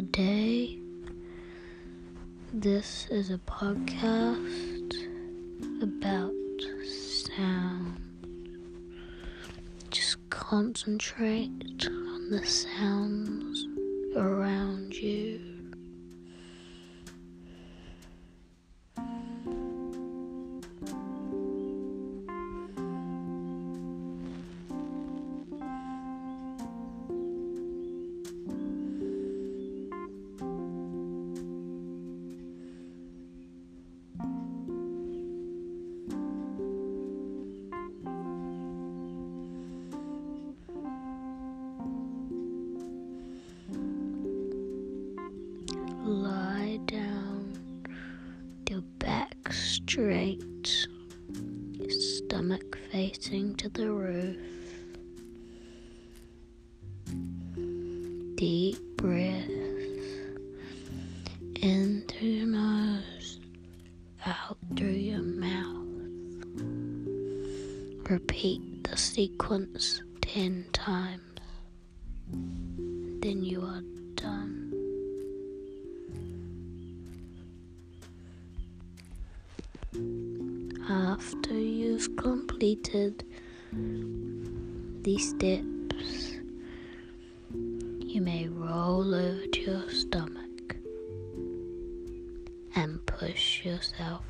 today. This is a podcast about sound. Just concentrate on the sounds straight, stomach facing to the roof. Deep breath in through your nose, out through your mouth. Repeat the sequence 10 times. Then you are After you've completed these steps, you may roll over to your stomach and push yourself